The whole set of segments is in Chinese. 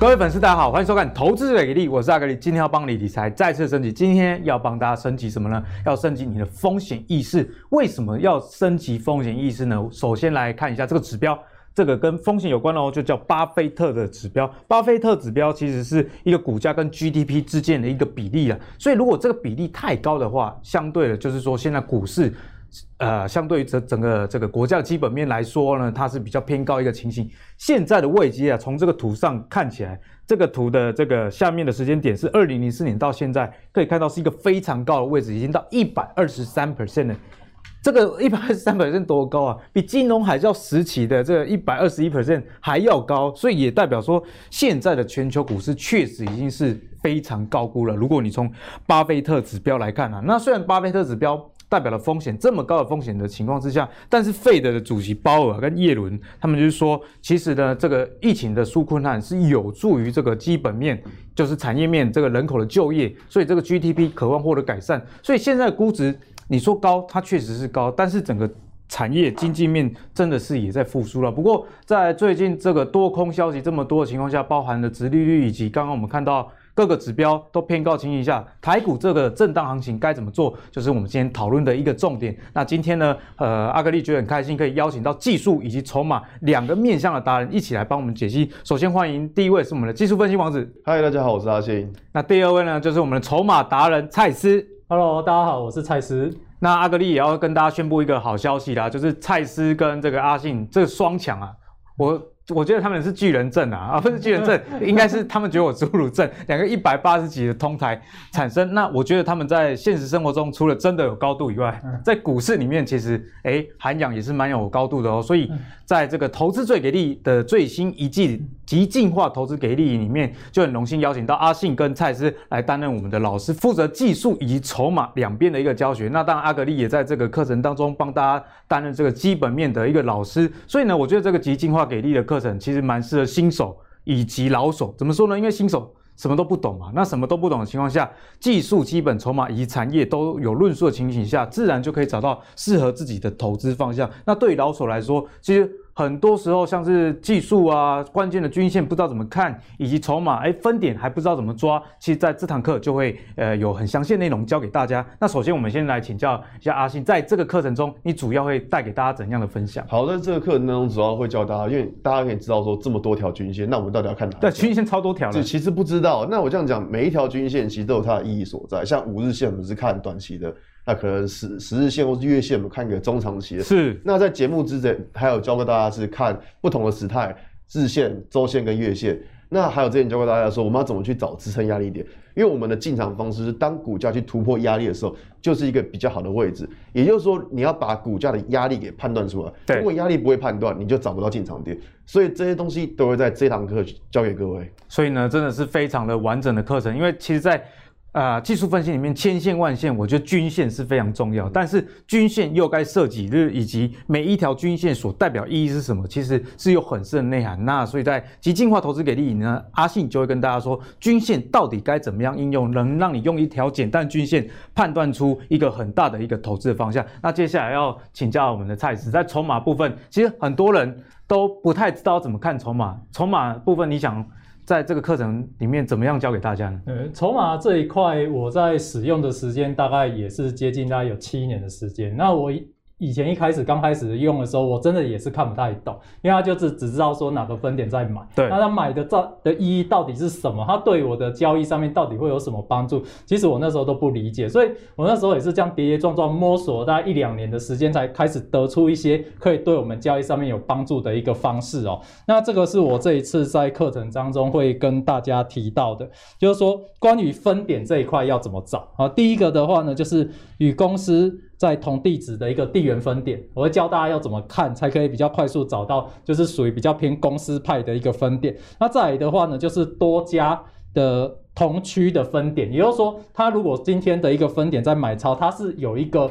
各位粉丝，大家好，欢迎收看《投资最给力》，我是阿格力，今天要帮你理财再次升级。今天要帮大家升级什么呢？要升级你的风险意识。为什么要升级风险意识呢？首先来看一下这个指标，这个跟风险有关哦，就叫巴菲特的指标。巴菲特指标其实是一个股价跟 GDP 之间的一个比例啊。所以如果这个比例太高的话，相对的就是说现在股市。呃，相对于整整个这个国家基本面来说呢，它是比较偏高一个情形。现在的位阶啊，从这个图上看起来，这个图的这个下面的时间点是二零零四年到现在，可以看到是一个非常高的位置，已经到一百二十三 percent 了。这个一百二十三 percent 多高啊？比金融海啸时期的这个一百二十一 percent 还要高，所以也代表说，现在的全球股市确实已经是非常高估了。如果你从巴菲特指标来看啊，那虽然巴菲特指标。代表了风险这么高的风险的情况之下，但是费德的主席鲍尔跟叶伦他们就是说，其实呢，这个疫情的纾困案是有助于这个基本面，就是产业面这个人口的就业，所以这个 GDP 渴望获得改善。所以现在估值你说高，它确实是高，但是整个产业经济面真的是也在复苏了。不过在最近这个多空消息这么多的情况下，包含了殖利率以及刚刚我们看到。各个指标都偏高情形下，台股这个震荡行情该怎么做，就是我们今天讨论的一个重点。那今天呢，呃，阿格力觉得很开心，可以邀请到技术以及筹码两个面向的达人一起来帮我们解析。首先欢迎第一位是我们的技术分析王子，嗨，大家好，我是阿信。那第二位呢，就是我们的筹码达人蔡司，Hello，大家好，我是蔡司。那阿格力也要跟大家宣布一个好消息啦，就是蔡司跟这个阿信这个双强啊，我。我觉得他们是巨人症啊，啊不是巨人症，应该是他们觉得我侏儒症。两个一百八十几的通台产生，那我觉得他们在现实生活中除了真的有高度以外，在股市里面其实哎涵养也是蛮有高度的哦。所以在这个投资最给力的最新一季极进化投资给力里面，就很荣幸邀请到阿信跟蔡司来担任我们的老师，负责技术以及筹码两边的一个教学。那当然阿格力也在这个课程当中帮大家担任这个基本面的一个老师。所以呢，我觉得这个极进化给力的课其实蛮适合新手以及老手，怎么说呢？因为新手什么都不懂嘛，那什么都不懂的情况下，技术、基本、筹码以及产业都有论述的情形下，自然就可以找到适合自己的投资方向。那对于老手来说，其实。很多时候，像是技术啊，关键的均线不知道怎么看，以及筹码，哎，分点还不知道怎么抓。其实，在这堂课就会呃有很详细的内容教给大家。那首先，我们先来请教一下阿信，在这个课程中，你主要会带给大家怎样的分享？好，在这个课程当中，主要会教大家，因为大家可以知道说这么多条均线，那我们到底要看哪？对，均线超多条的。其实不知道。那我这样讲，每一条均线其实都有它的意义所在。像五日线，我们是看短期的。那可能十十日线或是月线，我们看一个中长期的。是。那在节目之前，还有教过大家是看不同的时态，日线、周线跟月线。那还有之前教过大家说，我们要怎么去找支撑压力点？因为我们的进场方式是，当股价去突破压力的时候，就是一个比较好的位置。也就是说，你要把股价的压力给判断出来。对。如果压力不会判断，你就找不到进场点。所以这些东西都会在这堂课教给各位。所以呢，真的是非常的完整的课程，因为其实，在啊、技术分析里面千线万线，我觉得均线是非常重要。但是均线又该设几日，以及每一条均线所代表意义是什么，其实是有很深的内涵。那所以在极进化投资给力呢，阿信就会跟大家说，均线到底该怎么样应用，能让你用一条简单均线判断出一个很大的一个投资的方向。那接下来要请教我们的蔡司，在筹码部分，其实很多人都不太知道怎么看筹码。筹码部分，你想？在这个课程里面，怎么样教给大家呢？呃，筹码这一块，我在使用的时间大概也是接近大概有七年的时间。那我。以前一开始刚开始用的时候，我真的也是看不太懂，因为他就是只知道说哪个分点在买，对，那他买的这的意义到底是什么？他对我的交易上面到底会有什么帮助？其实我那时候都不理解，所以我那时候也是这样跌跌撞撞摸索了大概一两年的时间，才开始得出一些可以对我们交易上面有帮助的一个方式哦。那这个是我这一次在课程当中会跟大家提到的，就是说关于分点这一块要怎么找啊？第一个的话呢，就是与公司。在同地址的一个地缘分点，我会教大家要怎么看，才可以比较快速找到，就是属于比较偏公司派的一个分点。那再来的话呢，就是多家的同区的分点，也就是说，它如果今天的一个分点在买超，它是有一个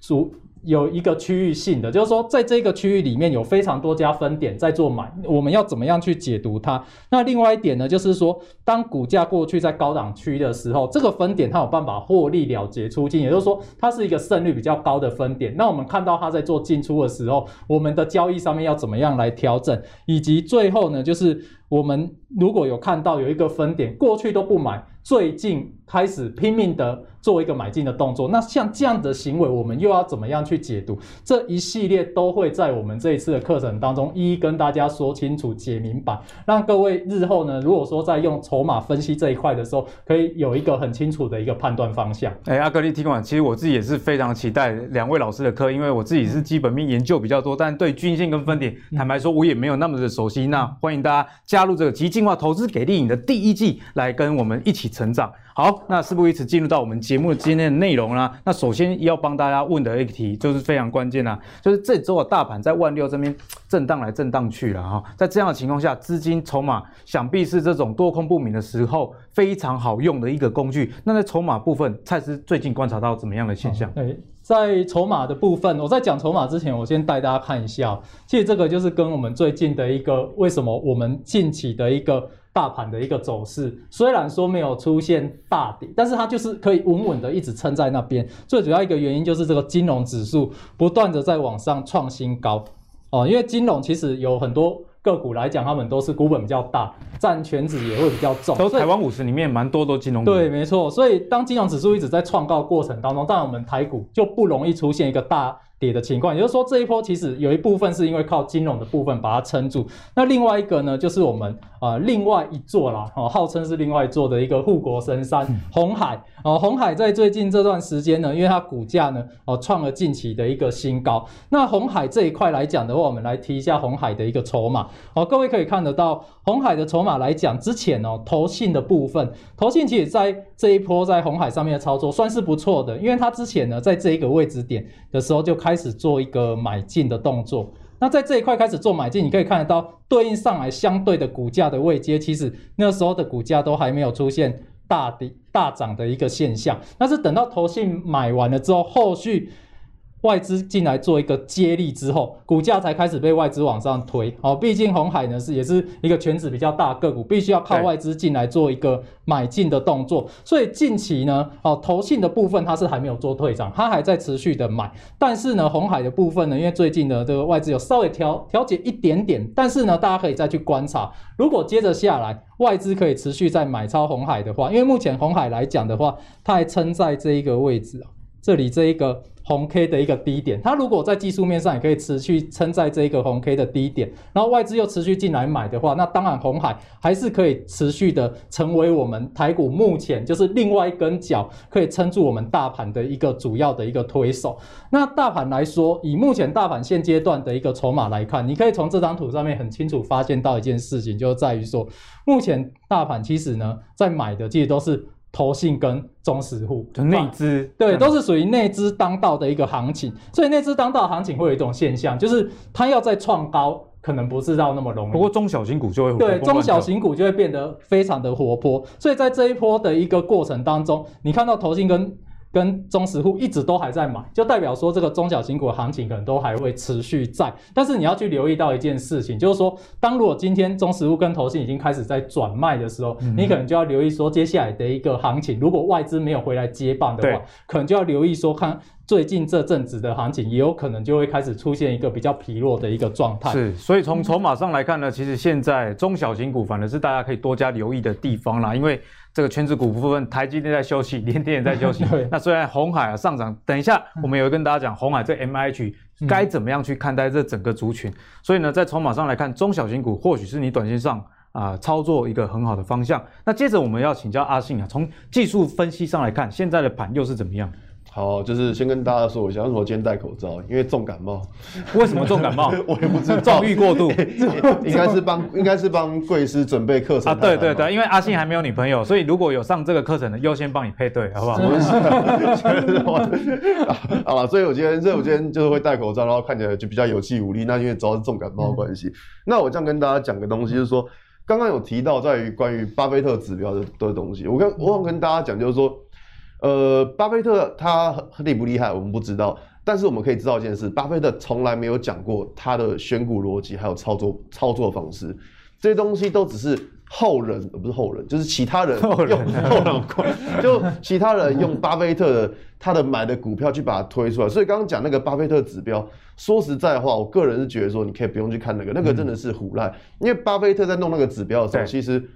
主。有一个区域性的，就是说，在这个区域里面有非常多家分点在做买，我们要怎么样去解读它？那另外一点呢，就是说，当股价过去在高档区的时候，这个分点它有办法获利了结出金，也就是说，它是一个胜率比较高的分点。那我们看到它在做进出的时候，我们的交易上面要怎么样来调整？以及最后呢，就是我们如果有看到有一个分点，过去都不买，最近开始拼命的做一个买进的动作，那像这样的行为，我们又要怎么样去解读？这一系列都会在我们这一次的课程当中一一跟大家说清楚、解明白，让各位日后呢，如果说在用筹码分析这一块的时候，可以有一个很清楚的一个判断方向。哎，阿格力听完，其实我自己也是非常期待两位老师的课，因为我自己是基本面研究比较多，但对均线跟分点，坦白说，我也没有那么的熟悉。那欢迎大家加入这个极进化投资给力营的第一季，来跟我们一起成长。好，那事不宜迟，进入到我们节目今天的内容啦。那首先要帮大家问的一题就是非常关键啦，就是这周的大盘在万六这边震荡来震荡去了哈，在这样的情况下，资金筹码想必是这种多空不明的时候非常好用的一个工具。那在筹码部分，蔡司最近观察到怎么样的现象？在筹码的部分，我在讲筹码之前，我先带大家看一下，其实这个就是跟我们最近的一个为什么我们近期的一个。大盘的一个走势，虽然说没有出现大跌，但是它就是可以稳稳的一直撑在那边。最主要一个原因就是这个金融指数不断的在往上创新高哦，因为金融其实有很多个股来讲，他们都是股本比较大，占全值也会比较重。都台湾五十里面蛮多都金融股。对，没错。所以当金融指数一直在创高过程当中，当然我们台股就不容易出现一个大。跌的情况，也就是说这一波其实有一部分是因为靠金融的部分把它撑住，那另外一个呢，就是我们啊、呃、另外一座啦，哦，号称是另外一座的一个护国神山红海哦，红海在最近这段时间呢，因为它股价呢哦创了近期的一个新高，那红海这一块来讲的话，我们来提一下红海的一个筹码哦，各位可以看得到红海的筹码来讲，之前哦投信的部分，投信其实在这一波在红海上面的操作算是不错的，因为它之前呢在这一个位置点的时候就。开始做一个买进的动作，那在这一块开始做买进，你可以看得到对应上来相对的股价的位阶，其实那时候的股价都还没有出现大跌大涨的一个现象，但是等到投信买完了之后，后续。外资进来做一个接力之后，股价才开始被外资往上推。好，毕竟红海呢是也是一个权值比较大的个股，必须要靠外资进来做一个买进的动作。所以近期呢，哦，投信的部分它是还没有做退场，它还在持续的买。但是呢，红海的部分呢，因为最近的这个外资有稍微调调节一点点，但是呢，大家可以再去观察，如果接着下来外资可以持续在买超红海的话，因为目前红海来讲的话，它还撑在这一个位置啊，这里这一个。红 K 的一个低点，它如果在技术面上也可以持续撑在这一个红 K 的低点，然后外资又持续进来买的话，那当然红海还是可以持续的成为我们台股目前就是另外一根脚，可以撑住我们大盘的一个主要的一个推手。那大盘来说，以目前大盘现阶段的一个筹码来看，你可以从这张图上面很清楚发现到一件事情，就在于说，目前大盘其实呢，在买的其实都是。投信跟中实户，就内资，对，都是属于内资当道的一个行情，所以内资当道行情会有一种现象，就是它要再创高，可能不是到那么容易。不过中小型股就会，对，中小型股就会变得非常的活泼，所以在这一波的一个过程当中，你看到投信跟。跟中实户一直都还在买，就代表说这个中小型股的行情可能都还会持续在。但是你要去留意到一件事情，就是说，当如果今天中实户跟投信已经开始在转卖的时候，嗯、你可能就要留意说，接下来的一个行情，如果外资没有回来接棒的话，可能就要留意说，看最近这阵子的行情，也有可能就会开始出现一个比较疲弱的一个状态。是，所以从筹码上来看呢，其实现在中小型股反而是大家可以多加留意的地方啦，因为。这个全指股部分，台积电在休息，联电也在休息。那虽然红海啊上涨，等一下我们也会跟大家讲红海这 MIH 该怎么样去看待这整个族群。嗯、所以呢，在筹码上来看，中小型股或许是你短线上啊、呃、操作一个很好的方向。那接着我们要请教阿信啊，从技术分析上来看，现在的盘又是怎么样？好，就是先跟大家说一下，为什么今天戴口罩？因为重感冒。为什么重感冒？我也不知道。重欲过度，应该是帮应该是帮贵师准备课程啊。对对对，因为阿信还没有女朋友，所以如果有上这个课程的，优先帮你配对，好不好？好了，所以我今天，所以我今天就是会戴口罩，然后看起来就比较有气无力。那因为主要是重感冒的关系。嗯、那我这样跟大家讲个东西，就是说，刚刚有提到在于关于巴菲特指标的的东西，我跟我想跟大家讲，就是说。呃，巴菲特他厉不厉害，我们不知道。但是我们可以知道一件事，巴菲特从来没有讲过他的选股逻辑还有操作操作方式。这些东西都只是后人，不是后人，就是其他人用后人，就其他人用巴菲特的他的买的股票去把它推出来。所以刚刚讲那个巴菲特指标，说实在话，我个人是觉得说，你可以不用去看那个，那个真的是胡烂。因为巴菲特在弄那个指标的时候，其实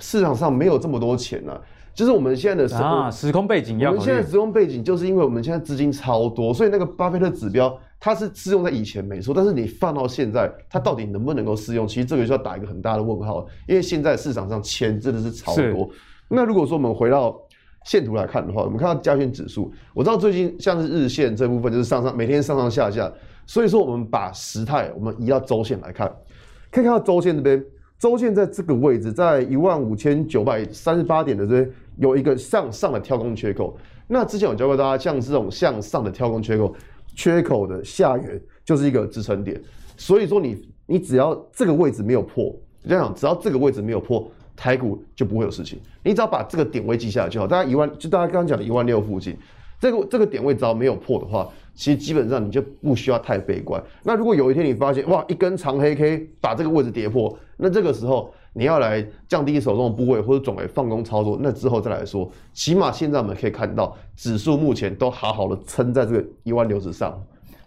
市场上没有这么多钱啊。就是我们现在的时啊，时空背景要，我们现在时空背景就是因为我们现在资金超多，所以那个巴菲特指标它是适用在以前没错，但是你放到现在，它到底能不能够适用？其实这个就要打一个很大的问号，因为现在市场上钱真的是超多。那如果说我们回到线图来看的话，我们看到加权指数，我知道最近像是日线这部分就是上上每天上上下下，所以说我们把时态我们移到周线来看，可以看到周线这边。周线在这个位置，在一万五千九百三十八点的这边有一个向上的跳空缺口。那之前有教过大家，像这种向上的跳空缺口，缺口的下缘就是一个支撑点。所以说你你只要这个位置没有破，这样讲，只要这个位置没有破，台股就不会有事情。你只要把这个点位记下来就好。大家一万，就大家刚刚讲的一万六附近，这个这个点位只要没有破的话。其实基本上你就不需要太悲观。那如果有一天你发现哇，一根长黑 K 把这个位置跌破，那这个时候你要来降低手中的部位或者转为放空操作，那之后再来说。起码现在我们可以看到指数目前都好好的撑在这个一万六之上。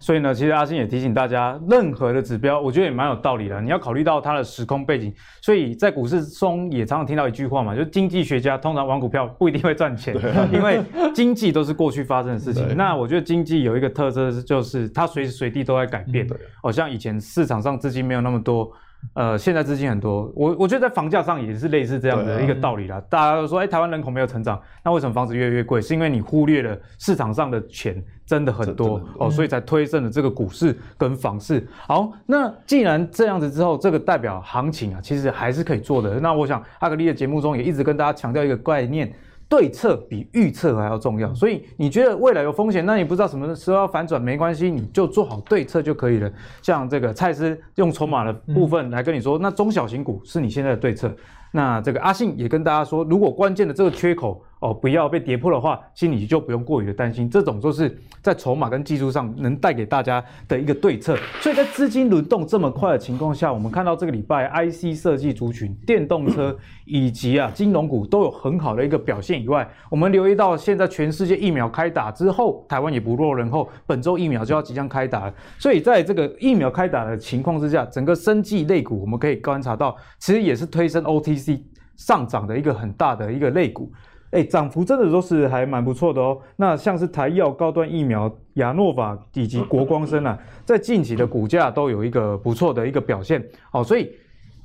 所以呢，其实阿信也提醒大家，任何的指标，我觉得也蛮有道理的。你要考虑到它的时空背景。所以在股市中也常常听到一句话嘛，就是经济学家通常玩股票不一定会赚钱，因为经济都是过去发生的事情。那我觉得经济有一个特色，就是它随时随地都在改变。好像以前市场上资金没有那么多。呃，现在资金很多，我我觉得在房价上也是类似这样的一个道理啦。啊、大家都说，哎、欸，台湾人口没有成长，那为什么房子越来越贵？是因为你忽略了市场上的钱真的很多哦，所以才推升了这个股市跟房市。好，那既然这样子之后，这个代表行情啊，其实还是可以做的。那我想阿格力的节目中也一直跟大家强调一个概念。对策比预测还要重要，所以你觉得未来有风险，那你不知道什么时候要反转，没关系，你就做好对策就可以了。像这个蔡司用筹码的部分来跟你说，那中小型股是你现在的对策。那这个阿信也跟大家说，如果关键的这个缺口。哦，不要被跌破的话，心里就不用过于的担心。这种就是在筹码跟技术上能带给大家的一个对策。所以在资金轮动这么快的情况下，我们看到这个礼拜 IC 设计族群、电动车 以及啊金融股都有很好的一个表现。以外，我们留意到现在全世界疫苗开打之后，台湾也不落人后，本周疫苗就要即将开打了。所以在这个疫苗开打的情况之下，整个生技类股我们可以观察到，其实也是推升 OTC 上涨的一个很大的一个类股。哎，涨幅真的都是还蛮不错的哦。那像是台药、高端疫苗、亚诺法以及国光生啊，在近期的股价都有一个不错的一个表现。好，所以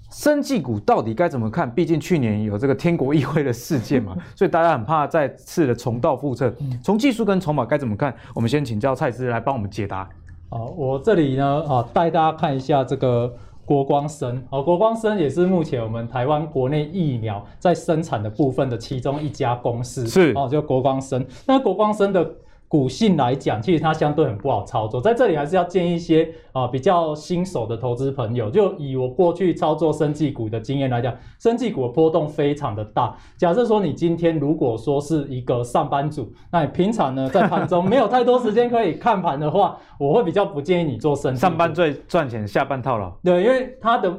生技股到底该怎么看？毕竟去年有这个天国议会的事件嘛，所以大家很怕再次的重蹈覆辙。从技术跟筹码该怎么看？我们先请教蔡司来帮我们解答。好，我这里呢，啊，带大家看一下这个。国光生，哦，国光生也是目前我们台湾国内疫苗在生产的部分的其中一家公司，是哦，就国光生。那国光生的。股性来讲，其实它相对很不好操作，在这里还是要建议一些啊、呃、比较新手的投资朋友，就以我过去操作生技股的经验来讲，生技股的波动非常的大。假设说你今天如果说是一个上班族，那你平常呢在盘中没有太多时间可以看盘的话，我会比较不建议你做生技。上班最赚钱，下班套牢。对，因为它的。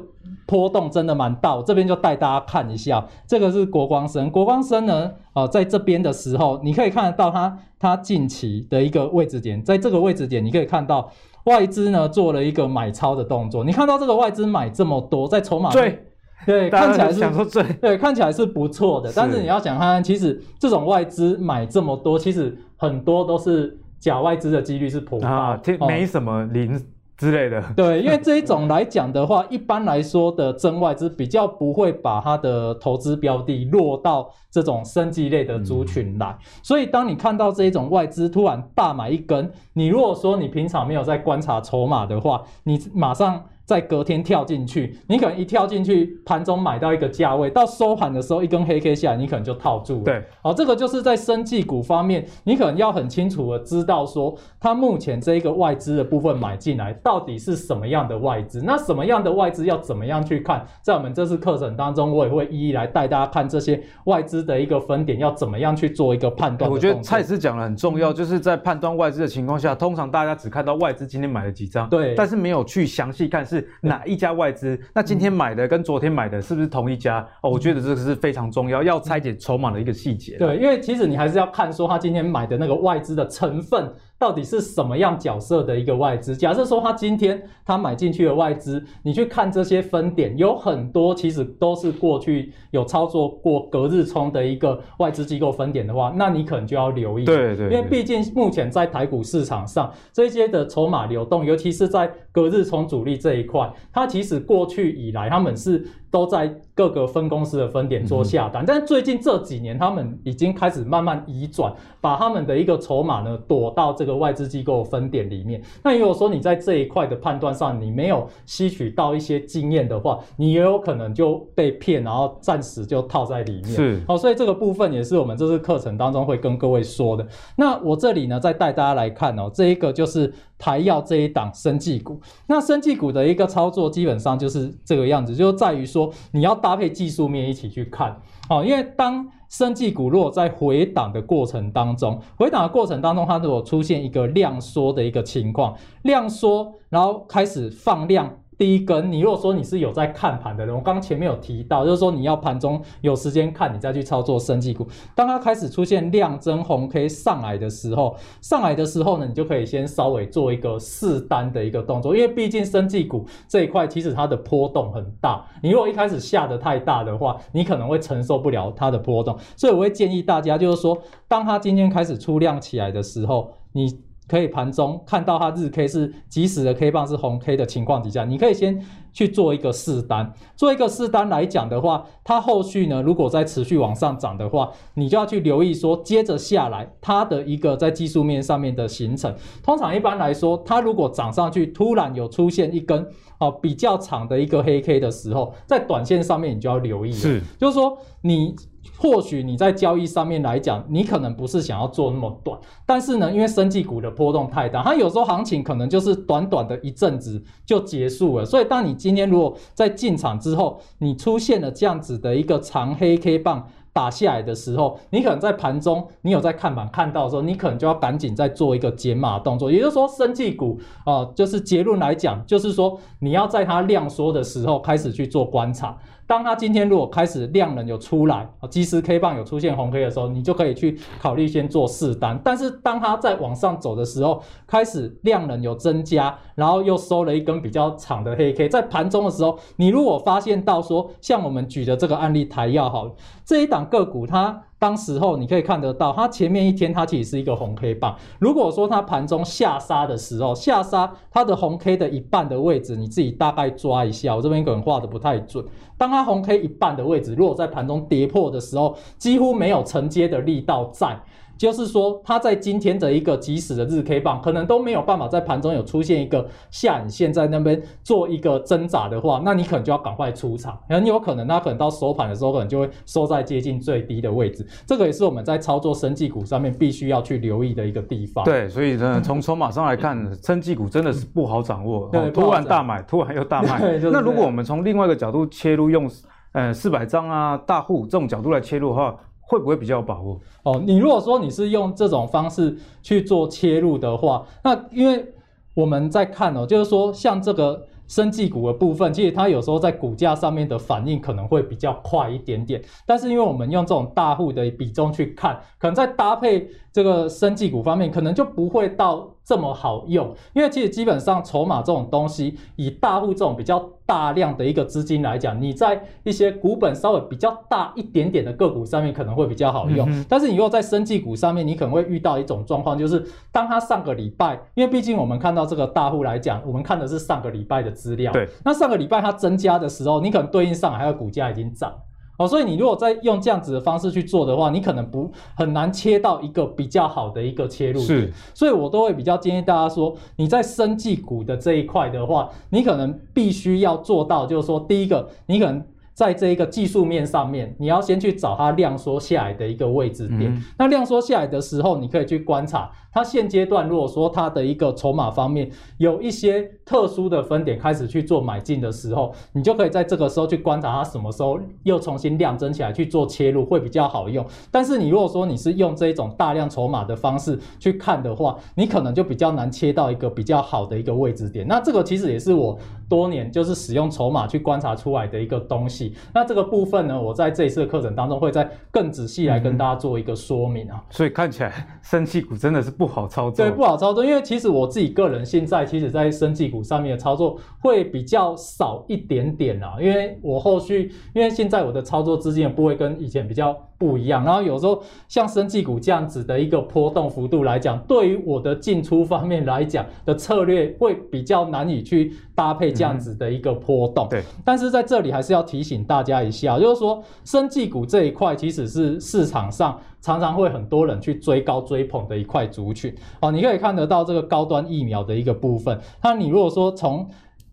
波动真的蛮大，我这边就带大家看一下，这个是国光生。国光生呢，呃，在这边的时候，你可以看得到它它近期的一个位置点，在这个位置点，你可以看到外资呢做了一个买超的动作。你看到这个外资买这么多，在筹码对对，看起来是想说对对，看起来是不错的。但是你要想看看，其实这种外资买这么多，其实很多都是假外资的几率是颇高啊，没什么零。哦之类的，对，因为这一种来讲的话，一般来说的真外资比较不会把它的投资标的落到这种生技类的族群来，所以当你看到这一种外资突然大买一根，你如果说你平常没有在观察筹码的话，你马上。在隔天跳进去，你可能一跳进去，盘中买到一个价位，到收盘的时候一根黑 K 下来，你可能就套住了。对，好，这个就是在生技股方面，你可能要很清楚的知道说，它目前这一个外资的部分买进来到底是什么样的外资，那什么样的外资要怎么样去看？在我们这次课程当中，我也会一一来带大家看这些外资的一个分点，要怎么样去做一个判断。我觉得蔡司讲的很重要，就是在判断外资的情况下，通常大家只看到外资今天买了几张，对，但是没有去详细看是。哪一家外资？那今天买的跟昨天买的是不是同一家？哦，我觉得这个是非常重要，要拆解筹码的一个细节。对，因为其实你还是要看说他今天买的那个外资的成分。到底是什么样角色的一个外资？假设说他今天他买进去的外资，你去看这些分点，有很多其实都是过去有操作过隔日冲的一个外资机构分点的话，那你可能就要留意。对对，对，因为毕竟目前在台股市场上，这些的筹码流动，尤其是在隔日冲主力这一块，它其实过去以来他们是。都在各个分公司的分点做下单，但是最近这几年，他们已经开始慢慢移转，把他们的一个筹码呢躲到这个外资机构分点里面。那如果说你在这一块的判断上，你没有吸取到一些经验的话，你也有可能就被骗，然后暂时就套在里面。是，好，所以这个部分也是我们这次课程当中会跟各位说的。那我这里呢，再带大家来看哦，这一个就是。台药这一档生技股，那生技股的一个操作基本上就是这个样子，就在于说你要搭配技术面一起去看哦，因为当生技股如果在回档的过程当中，回档的过程当中它如果出现一个量缩的一个情况，量缩然后开始放量。第一根，你如果说你是有在看盘的人，我刚刚前面有提到，就是说你要盘中有时间看，你再去操作生技股。当它开始出现量增红 K 上来的时候，上来的时候呢，你就可以先稍微做一个试单的一个动作，因为毕竟生技股这一块其实它的波动很大，你如果一开始下得太大的话，你可能会承受不了它的波动，所以我会建议大家，就是说，当它今天开始出量起来的时候，你。可以盘中看到它日 K 是即时的 K 棒是红 K 的情况底下，你可以先去做一个试单。做一个试单来讲的话，它后续呢，如果再持续往上涨的话，你就要去留意说，接着下来它的一个在技术面上面的形成。通常一般来说，它如果涨上去，突然有出现一根哦比较长的一个黑 K 的时候，在短线上面你就要留意了。是，就是说你。或许你在交易上面来讲，你可能不是想要做那么短，但是呢，因为生技股的波动太大，它有时候行情可能就是短短的一阵子就结束了。所以，当你今天如果在进场之后，你出现了这样子的一个长黑 K 棒打下来的时候，你可能在盘中你有在看板看到的时候，你可能就要赶紧再做一个减码动作。也就是说，生技股啊，就是结论来讲，就是说你要在它量缩的时候开始去做观察。当它今天如果开始量能有出来，即时 K 棒有出现红 K 的时候，你就可以去考虑先做试单。但是当它在往上走的时候，开始量能有增加，然后又收了一根比较长的黑 K，在盘中的时候，你如果发现到说，像我们举的这个案例台药好了，这一档个股它。当时候你可以看得到，它前面一天它其实是一个红 K 棒。如果说它盘中下杀的时候，下杀它的红 K 的一半的位置，你自己大概抓一下。我这边可能画的不太准。当它红 K 一半的位置，如果在盘中跌破的时候，几乎没有承接的力道在。就是说，它在今天的一个即时的日 K 棒，可能都没有办法在盘中有出现一个下影线在那边做一个挣扎的话，那你可能就要赶快出场，很有可能它可能到收盘的时候，可能就会收在接近最低的位置。这个也是我们在操作生技股上面必须要去留意的一个地方。对，所以呢，从筹码上来看，生技股真的是不好掌握，突然大买，突然又大卖。就是、那如果我们从另外一个角度切入，用呃四百张啊大户这种角度来切入的话。会不会比较有把握？哦，你如果说你是用这种方式去做切入的话，那因为我们在看哦，就是说像这个生技股的部分，其实它有时候在股价上面的反应可能会比较快一点点。但是因为我们用这种大户的比重去看，可能在搭配这个生技股方面，可能就不会到。这么好用，因为其实基本上筹码这种东西，以大户这种比较大量的一个资金来讲，你在一些股本稍微比较大一点点的个股上面可能会比较好用。嗯、但是你如果在生技股上面，你可能会遇到一种状况，就是当它上个礼拜，因为毕竟我们看到这个大户来讲，我们看的是上个礼拜的资料。对。那上个礼拜它增加的时候，你可能对应上还有股价已经涨。哦，所以你如果再用这样子的方式去做的话，你可能不很难切到一个比较好的一个切入点。是，所以我都会比较建议大家说，你在生技股的这一块的话，你可能必须要做到，就是说，第一个，你可能在这一个技术面上面，你要先去找它量缩下来的一个位置点。嗯、那量缩下来的时候，你可以去观察它现阶段，如果说它的一个筹码方面有一些特殊的分点开始去做买进的时候，你就可以在这个时候去观察它什么时候又重新量增起来去做切入，会比较好用。但是你如果说你是用这一种大量筹码的方式去看的话，你可能就比较难切到一个比较好的一个位置点。那这个其实也是我多年就是使用筹码去观察出来的一个东西。那这个部分呢，我在这一次的课程当中会再更仔细来跟大家做一个说明啊。嗯、所以看起来生技股真的是不好操作。对，不好操作，因为其实我自己个人现在其实在生技股上面的操作会比较少一点点啊，因为我后续因为现在我的操作资金的部位跟以前比较不一样，然后有时候像生技股这样子的一个波动幅度来讲，对于我的进出方面来讲的策略会比较难以去搭配这样子的一个波动。对，但是在这里还是要提醒大家一下，就是说生技股这一块其实是市场上常常会很多人去追高追捧的一块族群。哦，你可以看得到这个高端疫苗的一个部分。那你如果说从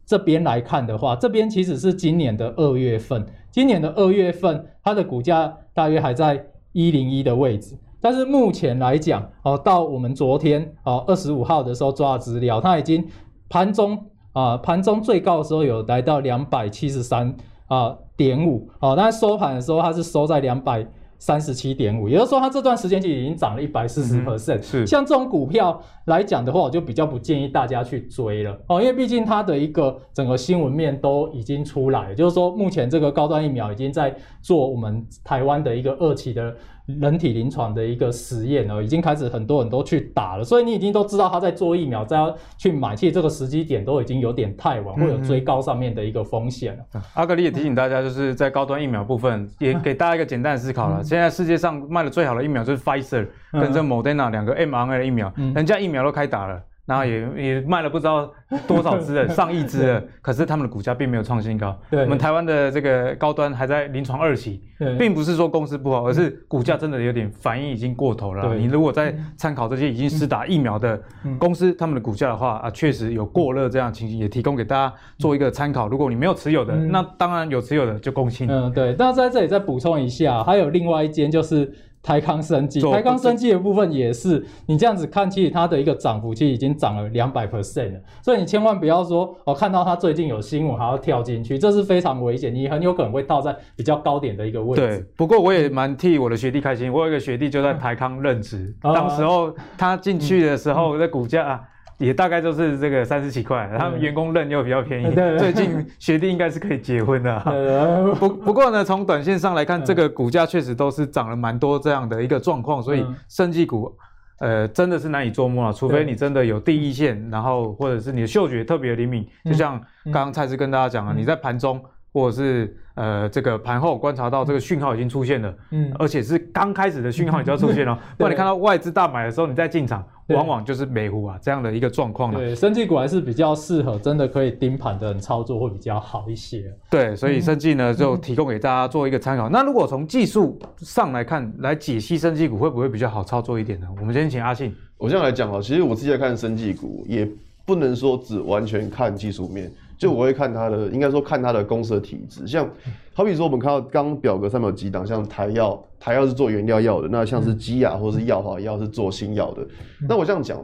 这边来看的话，这边其实是今年的二月份，今年的二月份它的股价。大约还在一零一的位置，但是目前来讲，哦，到我们昨天哦二十五号的时候抓的资料，它已经盘中啊盘中最高的时候有来到两百七十三啊点五，哦，那收盘的时候它是收在两百。三十七点五，也就是说，它这段时间其实已经涨了一百四十 percent。是，像这种股票来讲的话，我就比较不建议大家去追了哦，因为毕竟它的一个整个新闻面都已经出来了，就是说，目前这个高端疫苗已经在做我们台湾的一个二期的。人体临床的一个实验哦，已经开始很多人都去打了，所以你已经都知道他在做疫苗，再要去买，其实这个时机点都已经有点太晚，会有追高上面的一个风险了。嗯嗯、阿格里也提醒大家，就是在高端疫苗部分，也给大家一个简单的思考了。嗯、现在世界上卖的最好的疫苗就是 Pfizer 跟这 Moderna 两个 mRNA 的疫苗，嗯、人家疫苗都开打了。然后也也卖了不知道多少只了，上亿只了，可是他们的股价并没有创新高。对，我们台湾的这个高端还在临床二期，并不是说公司不好，而是股价真的有点反应已经过头了。你如果在参考这些已经施打疫苗的公司，他们的股价的话啊，确实有过热这样的情形，也提供给大家做一个参考。如果你没有持有的，那当然有持有的就恭喜你。嗯，对。那在这里再补充一下，还有另外一间就是。台康生技，台康生技的部分也是，你这样子看，其实它的一个涨幅其实已经涨了两百 percent 了，所以你千万不要说，我看到它最近有新闻还要跳进去，这是非常危险，你很有可能会倒在比较高点的一个位置。对，不过我也蛮替我的学弟开心，我有一个学弟就在台康任职，嗯、当时候他进去的时候，那股价、啊。也大概就是这个三十几块，他们员工认又比较便宜。最近学弟应该是可以结婚 的。不不过呢，从短线上来看，这个股价确实都是涨了蛮多这样的一个状况，所以生技股，呃，真的是难以捉摸了。除非你真的有第一线，然后或者是你的嗅觉特别灵敏，就像刚刚蔡司跟大家讲了，你在盘中或者是。呃，这个盘后观察到这个讯号已经出现了，嗯，而且是刚开始的讯号就要出现了。然你看到外资大买的时候，你再进场，往往就是美股啊这样的一个状况了。对，生技股还是比较适合，真的可以盯盘的人操作会比较好一些。对，所以生技呢就提供给大家做一个参考。嗯、那如果从技术上来看，来解析生技股会不会比较好操作一点呢？我们先请阿信。我这样来讲啊，其实我自己在看生技股，也不能说只完全看技术面。就我会看它的，应该说看它的公司的体质，像好比说我们看到刚表格上面有几档，像台药，台药是做原料药的，那像是基亚或是药华药是做新药的。那我这样讲，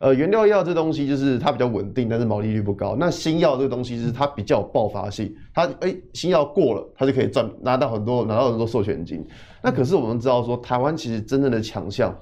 呃，原料药这东西就是它比较稳定，但是毛利率不高。那新药这个东西是它比较有爆发性，它哎、欸、新药过了，它就可以赚拿到很多拿到很多授权金。那可是我们知道说，台湾其实真正的强项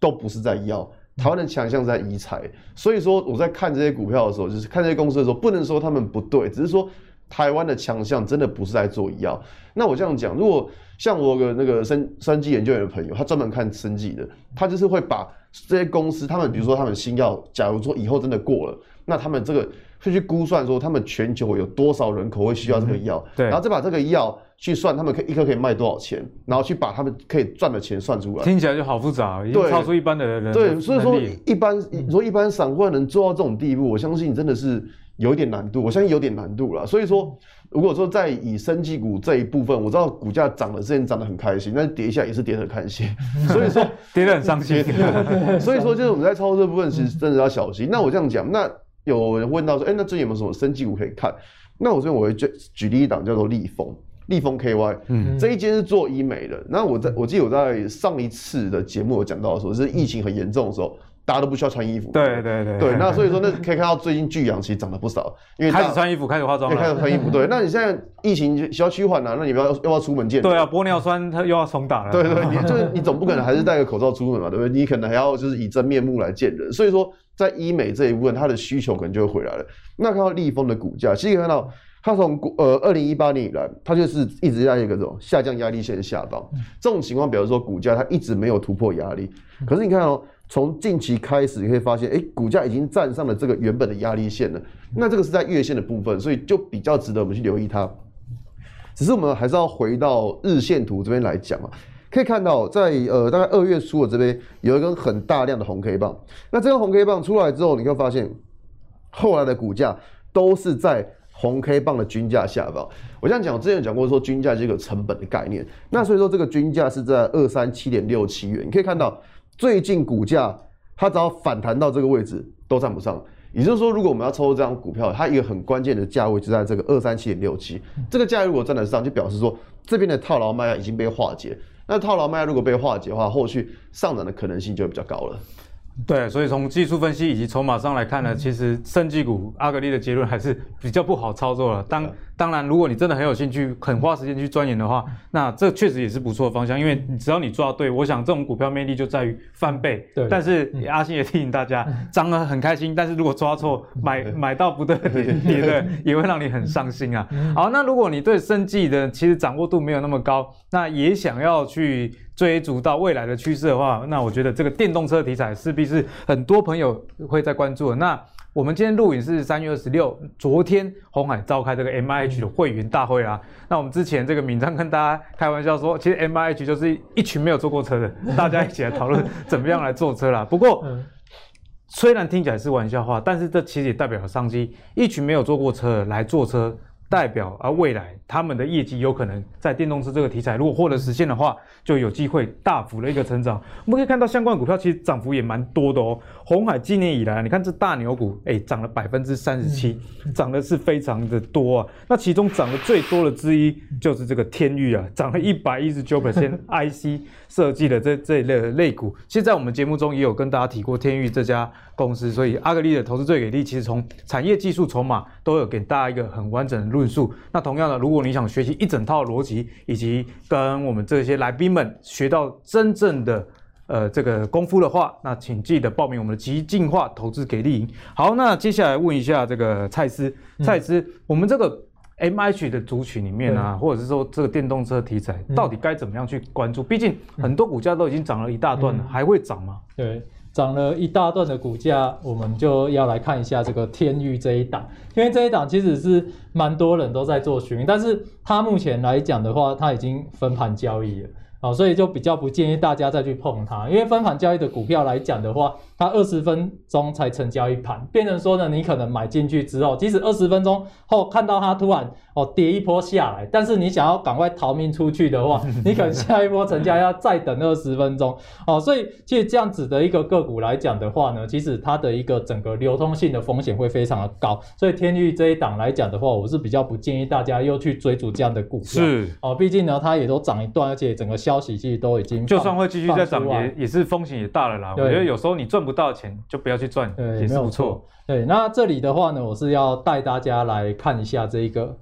都不是在药。台湾的强项在医材，所以说我在看这些股票的时候，就是看这些公司的时候，不能说他们不对，只是说台湾的强项真的不是在做医药。那我这样讲，如果像我有个那个生生技研究员的朋友，他专门看生技的，他就是会把这些公司，他们比如说他们新药，假如说以后真的过了，那他们这个会去估算说，他们全球有多少人口会需要这个药，对，然后再把这个药。去算他们可以一颗可以卖多少钱，然后去把他们可以赚的钱算出来。听起来就好复杂，已经超出一般的人。对，所以说一般你说一般散户能做到这种地步，我相信真的是有一点难度。我相信有点难度了。所以说，如果说在以生技股这一部分，我知道股价涨了，之前涨得很开心，但是跌一下也是跌得很开心。所以说跌得很伤心。所以说就是我们在操作这部分，其实真的要小心。那我这样讲，那有人问到说，哎，那最近有没有什么生技股可以看？那我这边我会举举例一档叫做立丰。立丰 KY，嗯，这一间是做医美的。那我在我记得我在上一次的节目有讲到的时候，是疫情很严重的时候。大家都不需要穿衣服，对对对对，那所以说那可以看到最近巨阳其实涨了不少，因为开始穿衣服，开始化妆，开始穿衣服。对，那你现在疫情需要趋缓了，那你不要要不要出门见？对啊，玻尿酸它又要重打了。对对，你就是你总不可能还是戴个口罩出门嘛，对不对？你可能还要就是以真面目来见人。所以说，在医美这一部分，它的需求可能就会回来了。那看到立丰的股价，其实看到它从呃二零一八年以来，它就是一直在一个这种下降压力线下方。这种情况，比如说股价它一直没有突破压力，可是你看哦。从近期开始，你会发现，哎，股价已经站上了这个原本的压力线了。那这个是在月线的部分，所以就比较值得我们去留意它。只是我们还是要回到日线图这边来讲啊，可以看到在呃大概二月初的这边有一根很大量的红 K 棒。那这根红 K 棒出来之后，你会发现后来的股价都是在红 K 棒的均价下方。我这样讲，我之前讲过说均价是一个成本的概念。那所以说这个均价是在二三七点六七元，你可以看到。最近股价它只要反弹到这个位置都站不上，也就是说，如果我们要抽这张股票，它一个很关键的价位就在这个二三七点六七，这个价位如果站得上，就表示说这边的套牢卖压已经被化解。那套牢卖压如果被化解的话，后续上涨的可能性就会比较高了。对，所以从技术分析以及筹码上来看呢，其实生技股阿格力的结论还是比较不好操作了。当当然，如果你真的很有兴趣，肯花时间去钻研的话，那这确实也是不错的方向。因为只要你抓对，我想这种股票魅力就在于翻倍。对。但是阿星也提醒大家，涨了很开心，但是如果抓错，买买到不对 的跌的，也会让你很伤心啊。好，那如果你对生技的其实掌握度没有那么高，那也想要去追逐到未来的趋势的话，那我觉得这个电动车题材势必是很多朋友会在关注的。那我们今天录影是三月二十六，昨天红海召开这个 MIH 的会员大会啊。那我们之前这个敏章跟大家开玩笑说，其实 MIH 就是一群没有坐过车的，大家一起来讨论怎么样来坐车啦。不过，虽然听起来是玩笑话，但是这其实也代表了商机，一群没有坐过车来坐车。代表啊，未来他们的业绩有可能在电动车这个题材如果获得实现的话，就有机会大幅的一个成长。我们可以看到相关股票其实涨幅也蛮多的哦。鸿海今年以来，你看这大牛股，哎，涨了百分之三十七，涨的是非常的多啊。那其中涨得最多的之一就是这个天域啊，涨了一百一十九 percent IC 设计的这这一类的类股。其实，在我们节目中也有跟大家提过天域这家公司，所以阿格丽的投资最给力，其实从产业技术筹码都有给大家一个很完整的论述。那同样的，如果你想学习一整套逻辑，以及跟我们这些来宾们学到真正的呃这个功夫的话，那请记得报名我们的极进化投资给力营。好，那接下来问一下这个蔡司，蔡司，我们这个 MIH 的族群里面啊，或者是说这个电动车题材，到底该怎么样去关注？毕竟很多股价都已经涨了一大段了，还会涨吗？对。涨了一大段的股价，我们就要来看一下这个天域这一档。因为这一档其实是蛮多人都在做寻，但是它目前来讲的话，它已经分盘交易了。好，所以就比较不建议大家再去碰它，因为分盘交易的股票来讲的话，它二十分钟才成交一盘，变成说呢，你可能买进去之后，即使二十分钟后看到它突然哦跌一波下来，但是你想要赶快逃命出去的话，你可能下一波成交要再等二十分钟哦。所以其实这样子的一个个股来讲的话呢，其实它的一个整个流通性的风险会非常的高。所以天域这一档来讲的话，我是比较不建议大家又去追逐这样的股票。是哦，毕竟呢，它也都涨一段，而且整个消息其实都已经就算会继续再涨，也也是风险也大了啦。我觉得有时候你赚不到钱，就不要去赚，也是不错。对，那这里的话呢，我是要带大家来看一下这一个